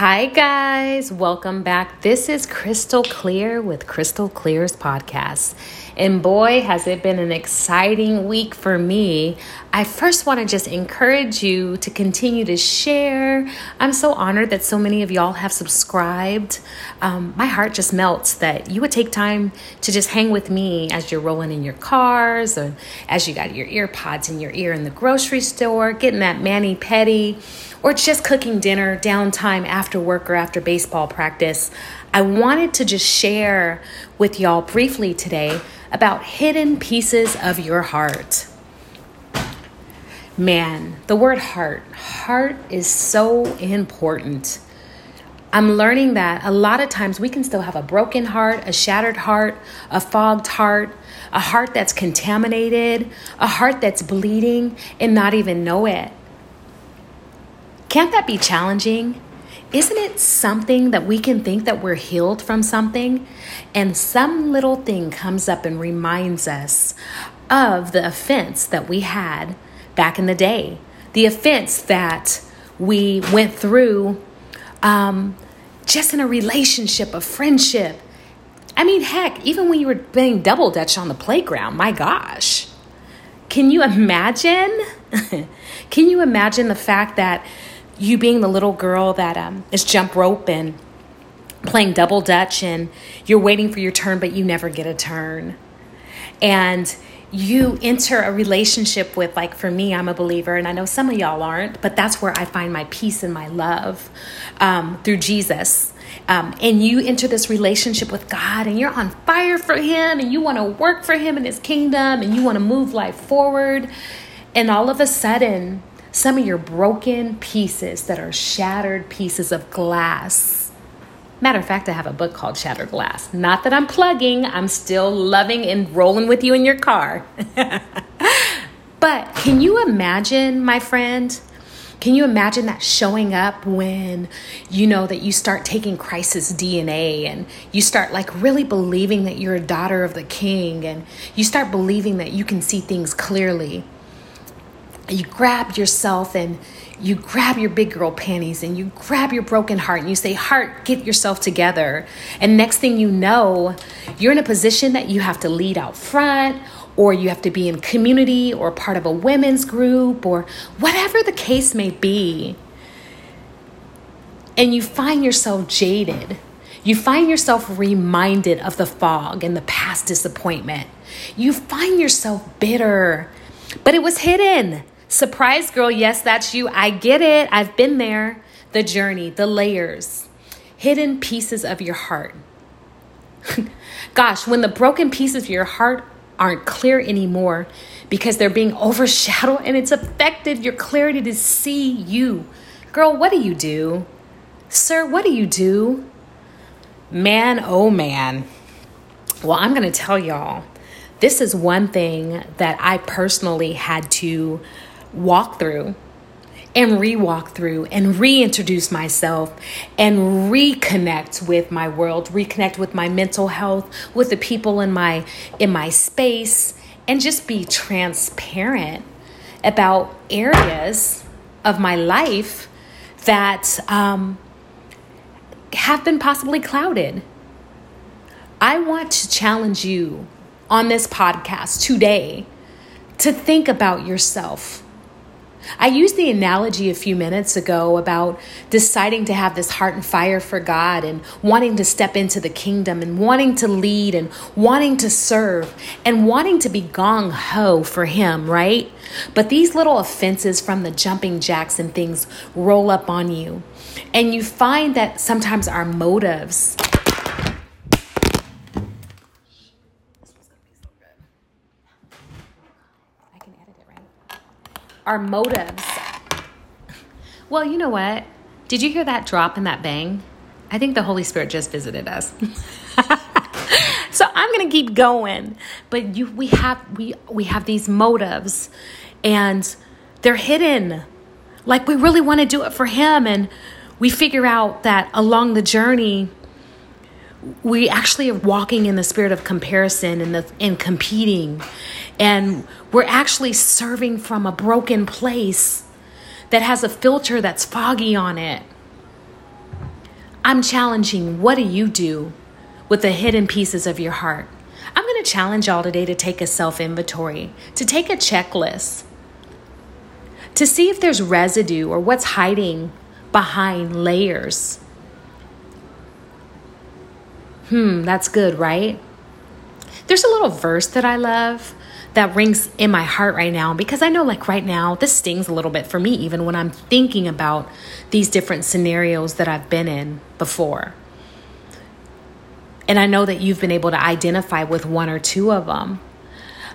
Hi, guys. Welcome back. This is Crystal Clear with Crystal Clear's podcast. And boy, has it been an exciting week for me. I first want to just encourage you to continue to share. I'm so honored that so many of y'all have subscribed. Um, my heart just melts that you would take time to just hang with me as you're rolling in your cars or as you got your ear pods in your ear in the grocery store, getting that mani petty or just cooking dinner downtime after work or after baseball practice, I wanted to just share with y'all briefly today about hidden pieces of your heart. Man, the word heart, heart is so important. I'm learning that a lot of times we can still have a broken heart, a shattered heart, a fogged heart, a heart that's contaminated, a heart that's bleeding, and not even know it. Can't that be challenging? Isn't it something that we can think that we're healed from something and some little thing comes up and reminds us of the offense that we had back in the day? The offense that we went through um, just in a relationship, a friendship. I mean, heck, even when you were playing double dutch on the playground, my gosh. Can you imagine? Can you imagine the fact that you being the little girl that um, is jump rope and playing double dutch and you're waiting for your turn but you never get a turn. And you enter a relationship with like for me i'm a believer and i know some of y'all aren't but that's where i find my peace and my love um, through jesus. Um, and you enter this relationship with god and you're on fire for him and you want to work for him in his kingdom and you want to move life forward. And all of a sudden some of your broken pieces that are shattered pieces of glass. Matter of fact, I have a book called Shattered Glass. Not that I'm plugging, I'm still loving and rolling with you in your car. but can you imagine, my friend? Can you imagine that showing up when you know that you start taking Christ's DNA and you start like really believing that you're a daughter of the king and you start believing that you can see things clearly? You grab yourself and you grab your big girl panties and you grab your broken heart and you say, Heart, get yourself together. And next thing you know, you're in a position that you have to lead out front or you have to be in community or part of a women's group or whatever the case may be. And you find yourself jaded. You find yourself reminded of the fog and the past disappointment. You find yourself bitter, but it was hidden. Surprise, girl, yes, that's you. I get it. I've been there. The journey, the layers, hidden pieces of your heart. Gosh, when the broken pieces of your heart aren't clear anymore because they're being overshadowed and it's affected your clarity to see you. Girl, what do you do? Sir, what do you do? Man, oh man. Well, I'm going to tell y'all this is one thing that I personally had to walk through and re-walk through and reintroduce myself and reconnect with my world reconnect with my mental health with the people in my in my space and just be transparent about areas of my life that um, have been possibly clouded. I want to challenge you on this podcast today to think about yourself I used the analogy a few minutes ago about deciding to have this heart and fire for God and wanting to step into the kingdom and wanting to lead and wanting to serve and wanting to be gong ho for Him, right? But these little offenses from the jumping jacks and things roll up on you. And you find that sometimes our motives our motives. Well, you know what? Did you hear that drop and that bang? I think the Holy Spirit just visited us. so I'm going to keep going. But you we have we we have these motives and they're hidden. Like we really want to do it for him and we figure out that along the journey we actually are walking in the spirit of comparison and the and competing and we're actually serving from a broken place that has a filter that's foggy on it I'm challenging what do you do with the hidden pieces of your heart? I'm going to challenge y'all today to take a self inventory, to take a checklist, to see if there's residue or what's hiding behind layers. Hmm, that's good, right? There's a little verse that I love that rings in my heart right now because I know, like, right now, this stings a little bit for me, even when I'm thinking about these different scenarios that I've been in before. And I know that you've been able to identify with one or two of them.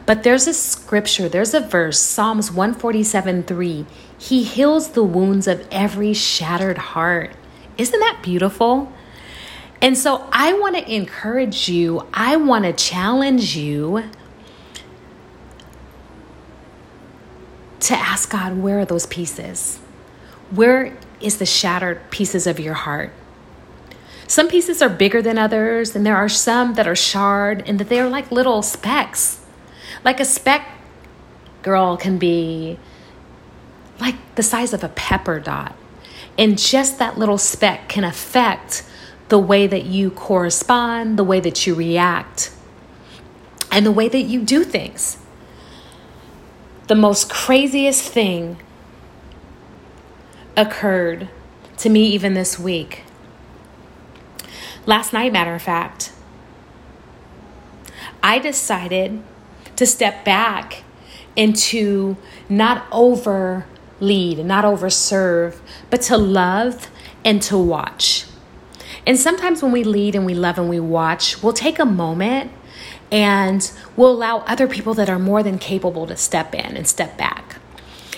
But there's a scripture, there's a verse, Psalms 147 3. He heals the wounds of every shattered heart. Isn't that beautiful? And so I want to encourage you, I want to challenge you to ask God, where are those pieces? Where is the shattered pieces of your heart? Some pieces are bigger than others, and there are some that are shard and that they're like little specks. Like a speck girl can be like the size of a pepper dot. And just that little speck can affect the way that you correspond, the way that you react, and the way that you do things the most craziest thing occurred to me even this week. Last night, matter of fact, I decided to step back into not over lead, not over serve, but to love and to watch. And sometimes when we lead and we love and we watch, we'll take a moment and we'll allow other people that are more than capable to step in and step back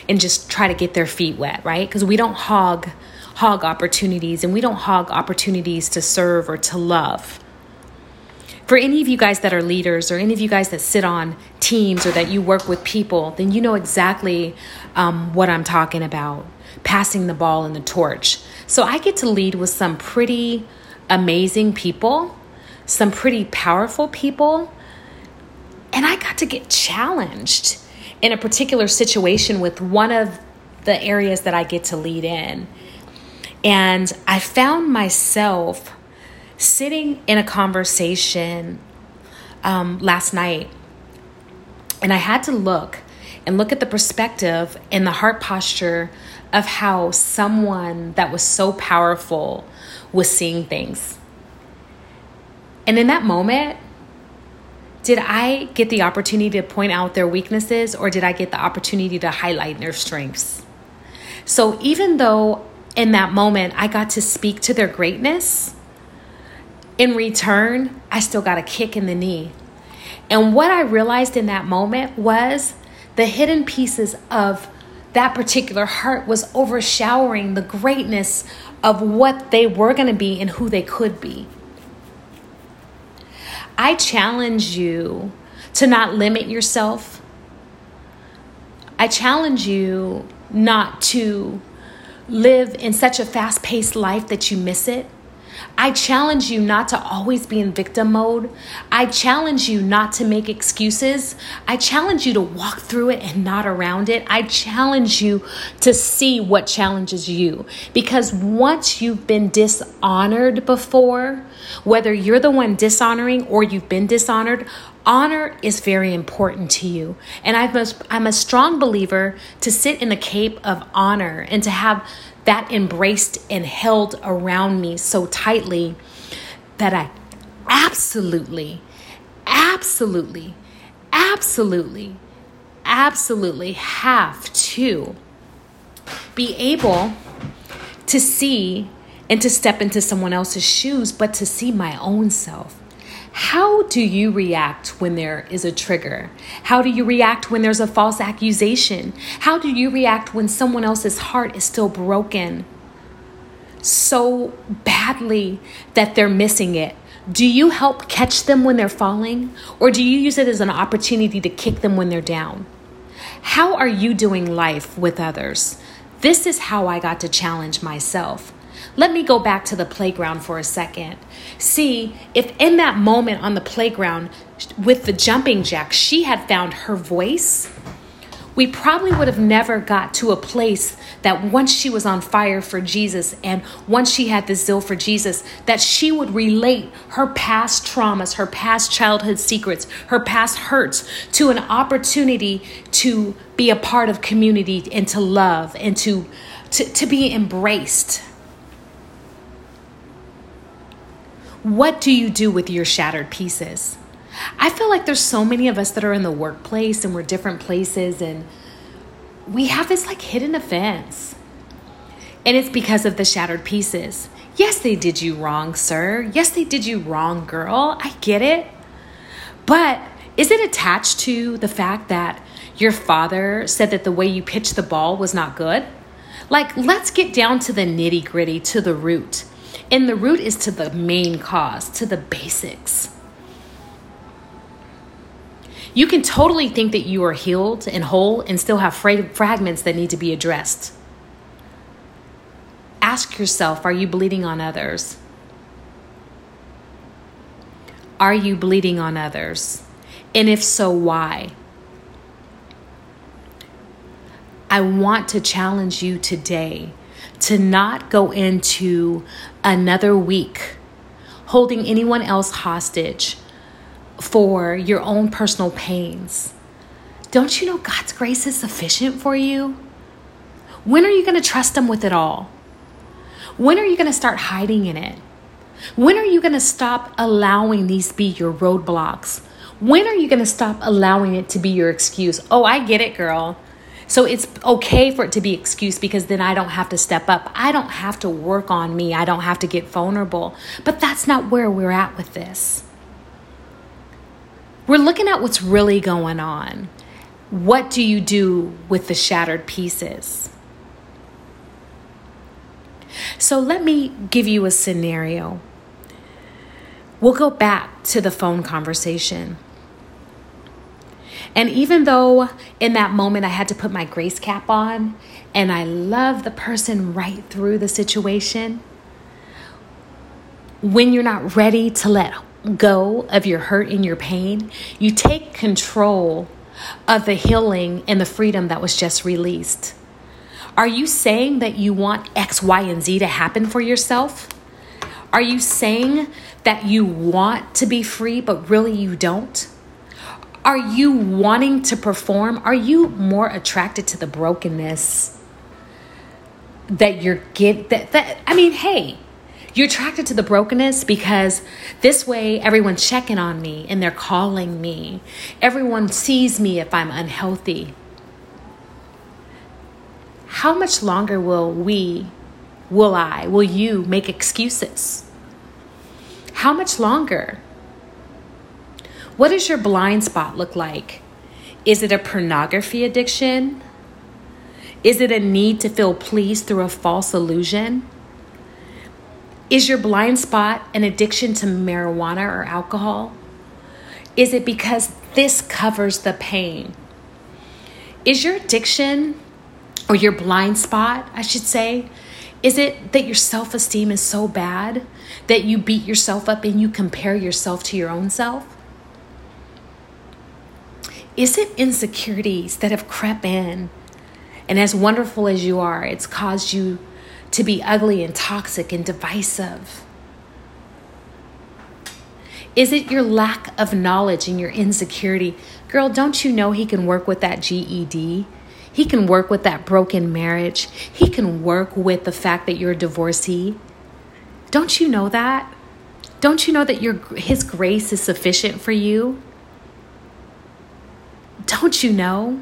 and just try to get their feet wet, right? Because we don't hog hog opportunities and we don't hog opportunities to serve or to love. For any of you guys that are leaders or any of you guys that sit on teams or that you work with people, then you know exactly um, what I'm talking about passing the ball and the torch. So I get to lead with some pretty amazing people, some pretty powerful people and I got to get challenged in a particular situation with one of the areas that I get to lead in. And I found myself sitting in a conversation um, last night, and I had to look and look at the perspective and the heart posture of how someone that was so powerful was seeing things. And in that moment, did I get the opportunity to point out their weaknesses or did I get the opportunity to highlight their strengths? So even though in that moment I got to speak to their greatness, in return, I still got a kick in the knee. And what I realized in that moment was the hidden pieces of that particular heart was overshadowing the greatness of what they were going to be and who they could be. I challenge you to not limit yourself. I challenge you not to live in such a fast paced life that you miss it. I challenge you not to always be in victim mode. I challenge you not to make excuses. I challenge you to walk through it and not around it. I challenge you to see what challenges you. Because once you've been dishonored before, whether you're the one dishonoring or you've been dishonored, honor is very important to you. And I'm a, I'm a strong believer to sit in the cape of honor and to have that embraced and held around me so tightly that I absolutely, absolutely, absolutely, absolutely have to be able to see and to step into someone else's shoes, but to see my own self. How do you react when there is a trigger? How do you react when there's a false accusation? How do you react when someone else's heart is still broken so badly that they're missing it? Do you help catch them when they're falling? Or do you use it as an opportunity to kick them when they're down? How are you doing life with others? This is how I got to challenge myself. Let me go back to the playground for a second. See if in that moment on the playground with the jumping jack, she had found her voice, we probably would have never got to a place that once she was on fire for Jesus and once she had the zeal for Jesus, that she would relate her past traumas, her past childhood secrets, her past hurts to an opportunity to be a part of community and to love and to, to, to be embraced. What do you do with your shattered pieces? I feel like there's so many of us that are in the workplace and we're different places and we have this like hidden offense. And it's because of the shattered pieces. Yes, they did you wrong, sir. Yes, they did you wrong, girl. I get it. But is it attached to the fact that your father said that the way you pitched the ball was not good? Like, let's get down to the nitty gritty, to the root. And the root is to the main cause, to the basics. You can totally think that you are healed and whole and still have fra- fragments that need to be addressed. Ask yourself are you bleeding on others? Are you bleeding on others? And if so, why? I want to challenge you today to not go into another week holding anyone else hostage for your own personal pains. Don't you know God's grace is sufficient for you? When are you going to trust Him with it all? When are you going to start hiding in it? When are you going to stop allowing these be your roadblocks? When are you going to stop allowing it to be your excuse? Oh, I get it, girl. So it's okay for it to be excuse because then I don't have to step up. I don't have to work on me. I don't have to get vulnerable. But that's not where we're at with this. We're looking at what's really going on. What do you do with the shattered pieces? So let me give you a scenario. We'll go back to the phone conversation. And even though in that moment I had to put my grace cap on and I love the person right through the situation, when you're not ready to let go of your hurt and your pain, you take control of the healing and the freedom that was just released. Are you saying that you want X, Y, and Z to happen for yourself? Are you saying that you want to be free, but really you don't? Are you wanting to perform? Are you more attracted to the brokenness that you're get that that I mean, hey, you're attracted to the brokenness because this way everyone's checking on me and they're calling me. Everyone sees me if I'm unhealthy. How much longer will we, will I, will you make excuses? How much longer? What does your blind spot look like? Is it a pornography addiction? Is it a need to feel pleased through a false illusion? Is your blind spot an addiction to marijuana or alcohol? Is it because this covers the pain? Is your addiction or your blind spot, I should say, is it that your self esteem is so bad that you beat yourself up and you compare yourself to your own self? Is it insecurities that have crept in? And as wonderful as you are, it's caused you to be ugly and toxic and divisive? Is it your lack of knowledge and your insecurity? Girl, don't you know he can work with that GED? He can work with that broken marriage. He can work with the fact that you're a divorcee. Don't you know that? Don't you know that your his grace is sufficient for you? Don't you know?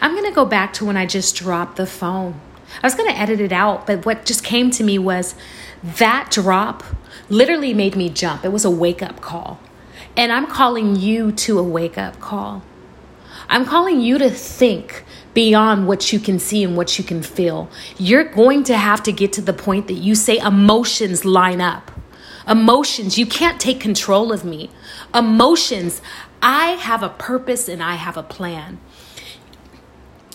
I'm going to go back to when I just dropped the phone. I was going to edit it out, but what just came to me was that drop literally made me jump. It was a wake up call. And I'm calling you to a wake up call. I'm calling you to think beyond what you can see and what you can feel. You're going to have to get to the point that you say emotions line up. Emotions, you can't take control of me. Emotions, I have a purpose and I have a plan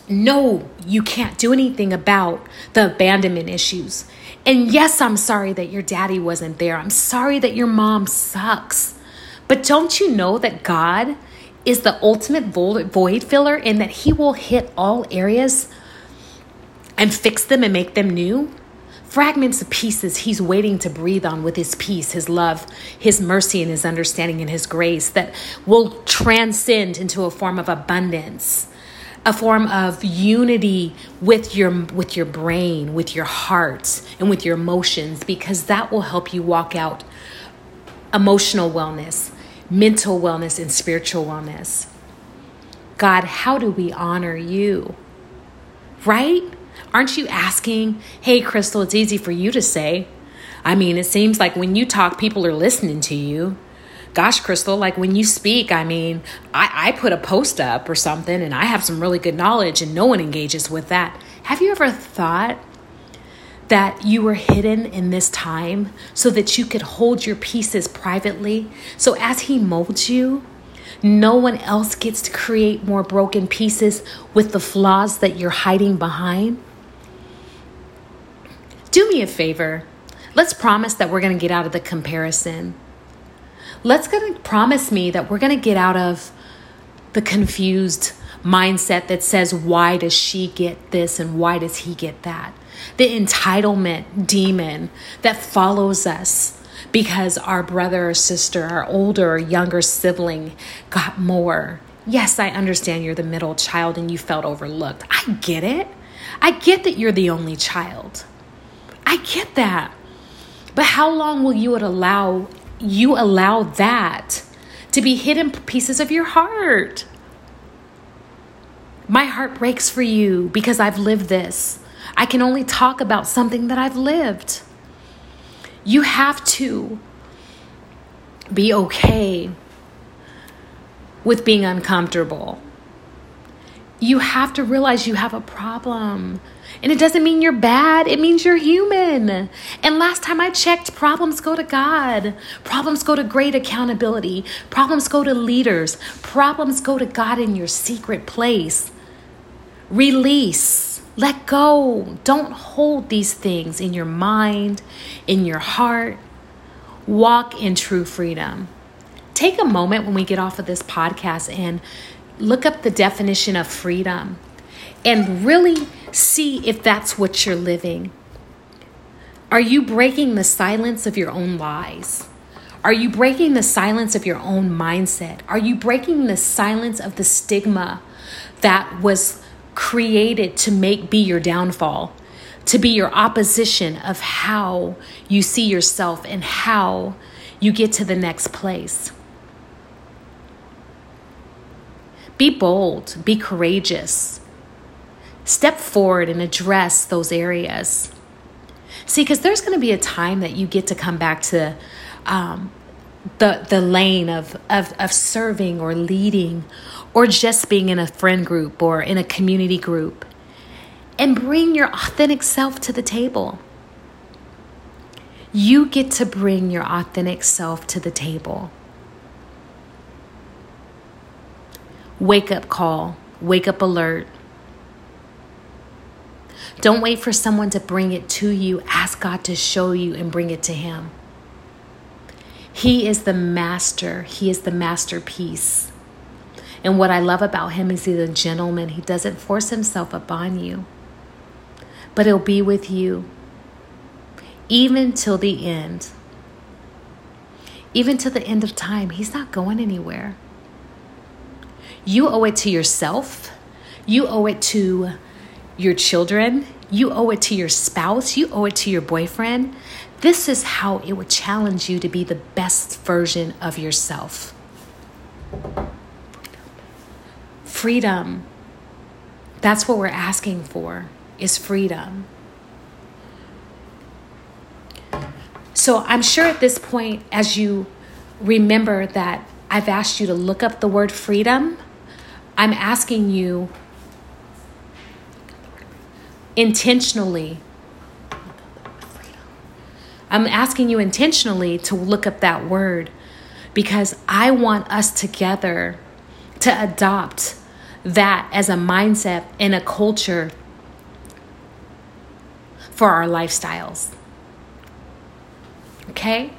no, you can't do anything about the abandonment issues. And yes, I'm sorry that your daddy wasn't there. I'm sorry that your mom sucks. But don't you know that God is the ultimate void filler and that He will hit all areas and fix them and make them new. Fragments of pieces He's waiting to breathe on with His peace, His love, His mercy, and His understanding and His grace that will transcend into a form of abundance a form of unity with your with your brain, with your heart, and with your emotions because that will help you walk out emotional wellness, mental wellness and spiritual wellness. God, how do we honor you? Right? Aren't you asking, "Hey Crystal, it's easy for you to say." I mean, it seems like when you talk people are listening to you gosh, Crystal, like when you speak, I mean, I, I put a post up or something and I have some really good knowledge and no one engages with that. Have you ever thought that you were hidden in this time so that you could hold your pieces privately? So as He molds you, no one else gets to create more broken pieces with the flaws that you're hiding behind? Do me a favor. Let's promise that we're going to get out of the comparison. Let's gonna promise me that we're gonna get out of the confused mindset that says why does she get this and why does he get that? The entitlement demon that follows us because our brother or sister our older or younger sibling got more. Yes i understand you're the middle child and you felt overlooked. I get it. I get that you're the only child i get that but how long will you allow you allow that to be hidden pieces of your heart. My heart breaks for you because I've lived this. I can only talk about something that I've lived. You have to be okay with being uncomfortable. You have to realize you have a problem. And it doesn't mean you're bad, it means you're human. And last time I checked, problems go to God. Problems go to great accountability. Problems go to leaders. Problems go to God in your secret place. Release. Let go. Don't hold these things in your mind, in your heart. Walk in true freedom. Take a moment when we get off of this podcast and look up the definition of freedom and really see if that's what you're living. Are you breaking the silence of your own lies? Are you breaking the silence of your own mindset? Are you breaking the silence of the stigma that was created to make be your downfall, to be your opposition of how you see yourself and how you get to the next place? Be bold, be courageous. Step forward and address those areas. See, because there's going to be a time that you get to come back to um, the the lane of, of of serving or leading, or just being in a friend group or in a community group, and bring your authentic self to the table. You get to bring your authentic self to the table. Wake up call, wake up alert. Don't wait for someone to bring it to you. Ask God to show you and bring it to Him. He is the master, He is the masterpiece. And what I love about Him is He's a gentleman. He doesn't force Himself upon you, but He'll be with you even till the end. Even to the end of time, He's not going anywhere. You owe it to yourself. You owe it to your children, you owe it to your spouse, you owe it to your boyfriend. This is how it would challenge you to be the best version of yourself. Freedom. That's what we're asking for is freedom. So I'm sure at this point as you remember that I've asked you to look up the word freedom, I'm asking you intentionally. I'm asking you intentionally to look up that word because I want us together to adopt that as a mindset and a culture for our lifestyles. Okay?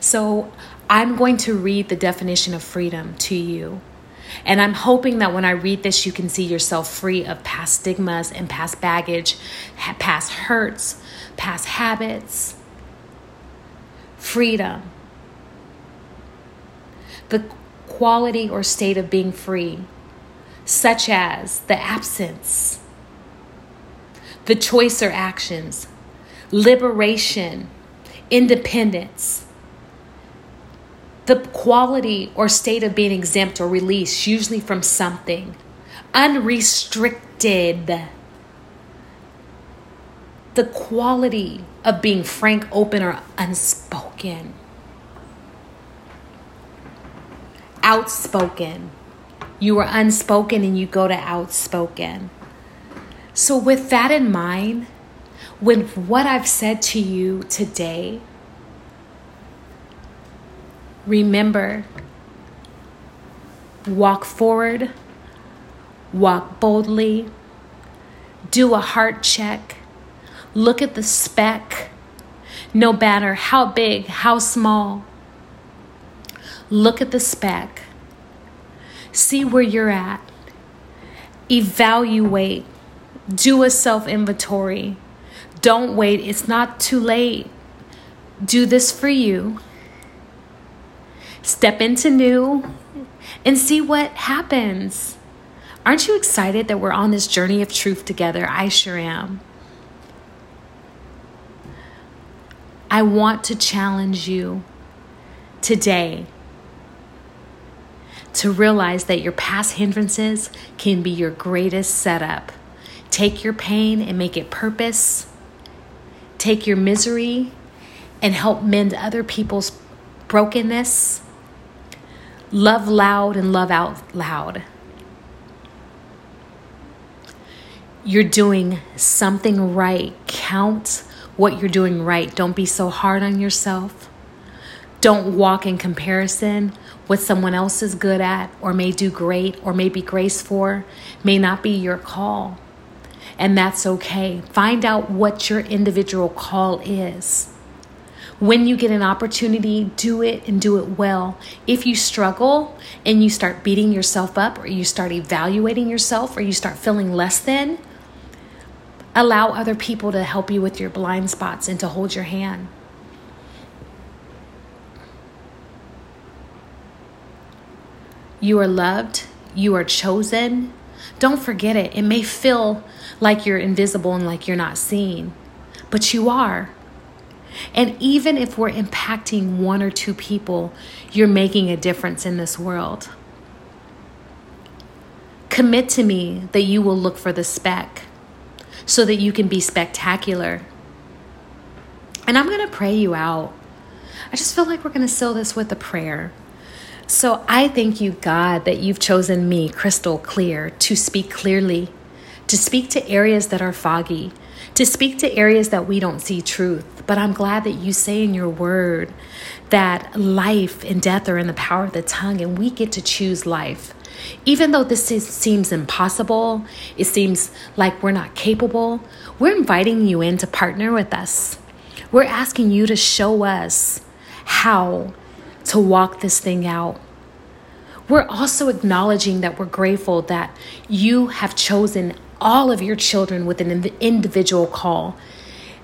So I'm going to read the definition of freedom to you And I'm hoping that when I read this, you can see yourself free of past stigmas and past baggage, past hurts, past habits. Freedom. The quality or state of being free, such as the absence, the choice or actions, liberation, independence the quality or state of being exempt or released, usually from something, unrestricted. The quality of being frank, open, or unspoken. Outspoken. You are unspoken and you go to outspoken. So, with that in mind, with what I've said to you today, Remember, walk forward, walk boldly, do a heart check, look at the speck, no matter how big, how small. Look at the speck, see where you're at, evaluate, do a self inventory. Don't wait, it's not too late. Do this for you step into new, and see what happens. Aren't you excited that we're on this journey of truth together? I sure am. I want to challenge you today to realize that your past hindrances can be your greatest setup. Take your pain and make it purpose. Take your misery and help mend other people's brokenness. Love loud and love out loud. You're doing something right. Count what you're doing right. Don't be so hard on yourself. Don't walk in comparison. What someone else is good at, or may do great, or may be grace for, may not be your call. And that's okay. Find out what your individual call is. When you get an opportunity, do it and do it well. If you struggle and you start beating yourself up, or you start evaluating yourself, or you start feeling less than, allow other people to help you with your blind spots and to hold your hand. You are loved, you are chosen. Don't forget it. It may feel like you're invisible and like you're not seen, but you are. And even if we're impacting one or two people, you're making a difference in this world. Commit to me that you will look for the speck so that you can be spectacular. And I'm going to pray you out. I just feel like we're going to seal this with a prayer. So I thank you, God, that you've chosen me, crystal clear, to speak clearly, to speak to areas that are foggy, to speak to areas that we don't see truth. But I'm glad that you say in your word that life and death are in the power of the tongue, and we get to choose life. Even though this is, seems impossible, it seems like we're not capable, we're inviting you in to partner with us. We're asking you to show us how to walk this thing out. We're also acknowledging that we're grateful that you have chosen all of your children with an individual call.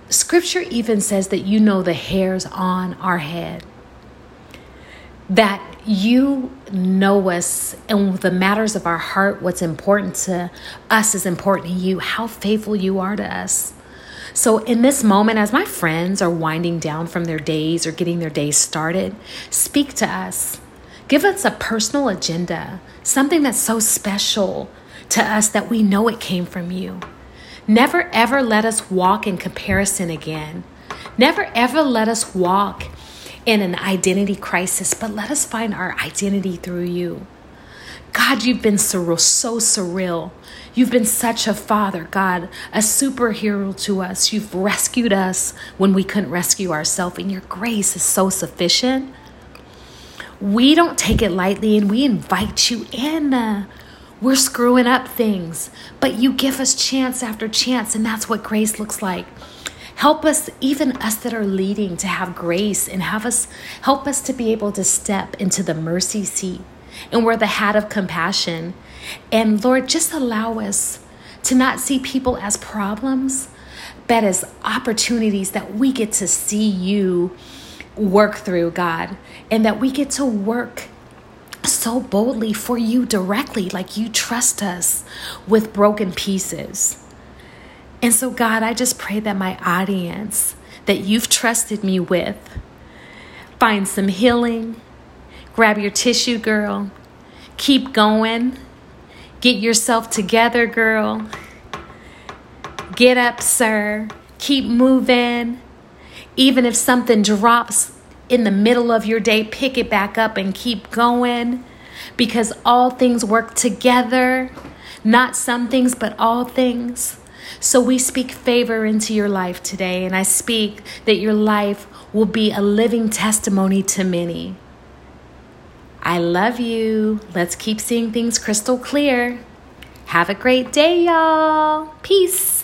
Scripture even says that you know the hairs on our head, that you know us and the matters of our heart, what's important to us is important to you, how faithful you are to us. So, in this moment, as my friends are winding down from their days or getting their days started, speak to us. Give us a personal agenda, something that's so special to us that we know it came from you. Never ever let us walk in comparison again. Never ever let us walk in an identity crisis, but let us find our identity through you. God, you've been surreal, so surreal. You've been such a father, God, a superhero to us. You've rescued us when we couldn't rescue ourselves, and your grace is so sufficient. We don't take it lightly, and we invite you in. Uh, We're screwing up things, but you give us chance after chance, and that's what grace looks like. Help us, even us that are leading, to have grace and have us help us to be able to step into the mercy seat and we're the hat of compassion. And Lord, just allow us to not see people as problems, but as opportunities that we get to see you work through, God, and that we get to work so boldly for you directly, like you trust us with broken pieces. And so, God, I just pray that my audience that you've trusted me with find some healing. Grab your tissue, girl. Keep going. Get yourself together, girl. Get up, sir. Keep moving. Even if something drops in the middle of your day, pick it back up and keep going because all things work together. Not some things, but all things. So we speak favor into your life today, and I speak that your life will be a living testimony to many. I love you. Let's keep seeing things crystal clear. Have a great day, y'all. Peace.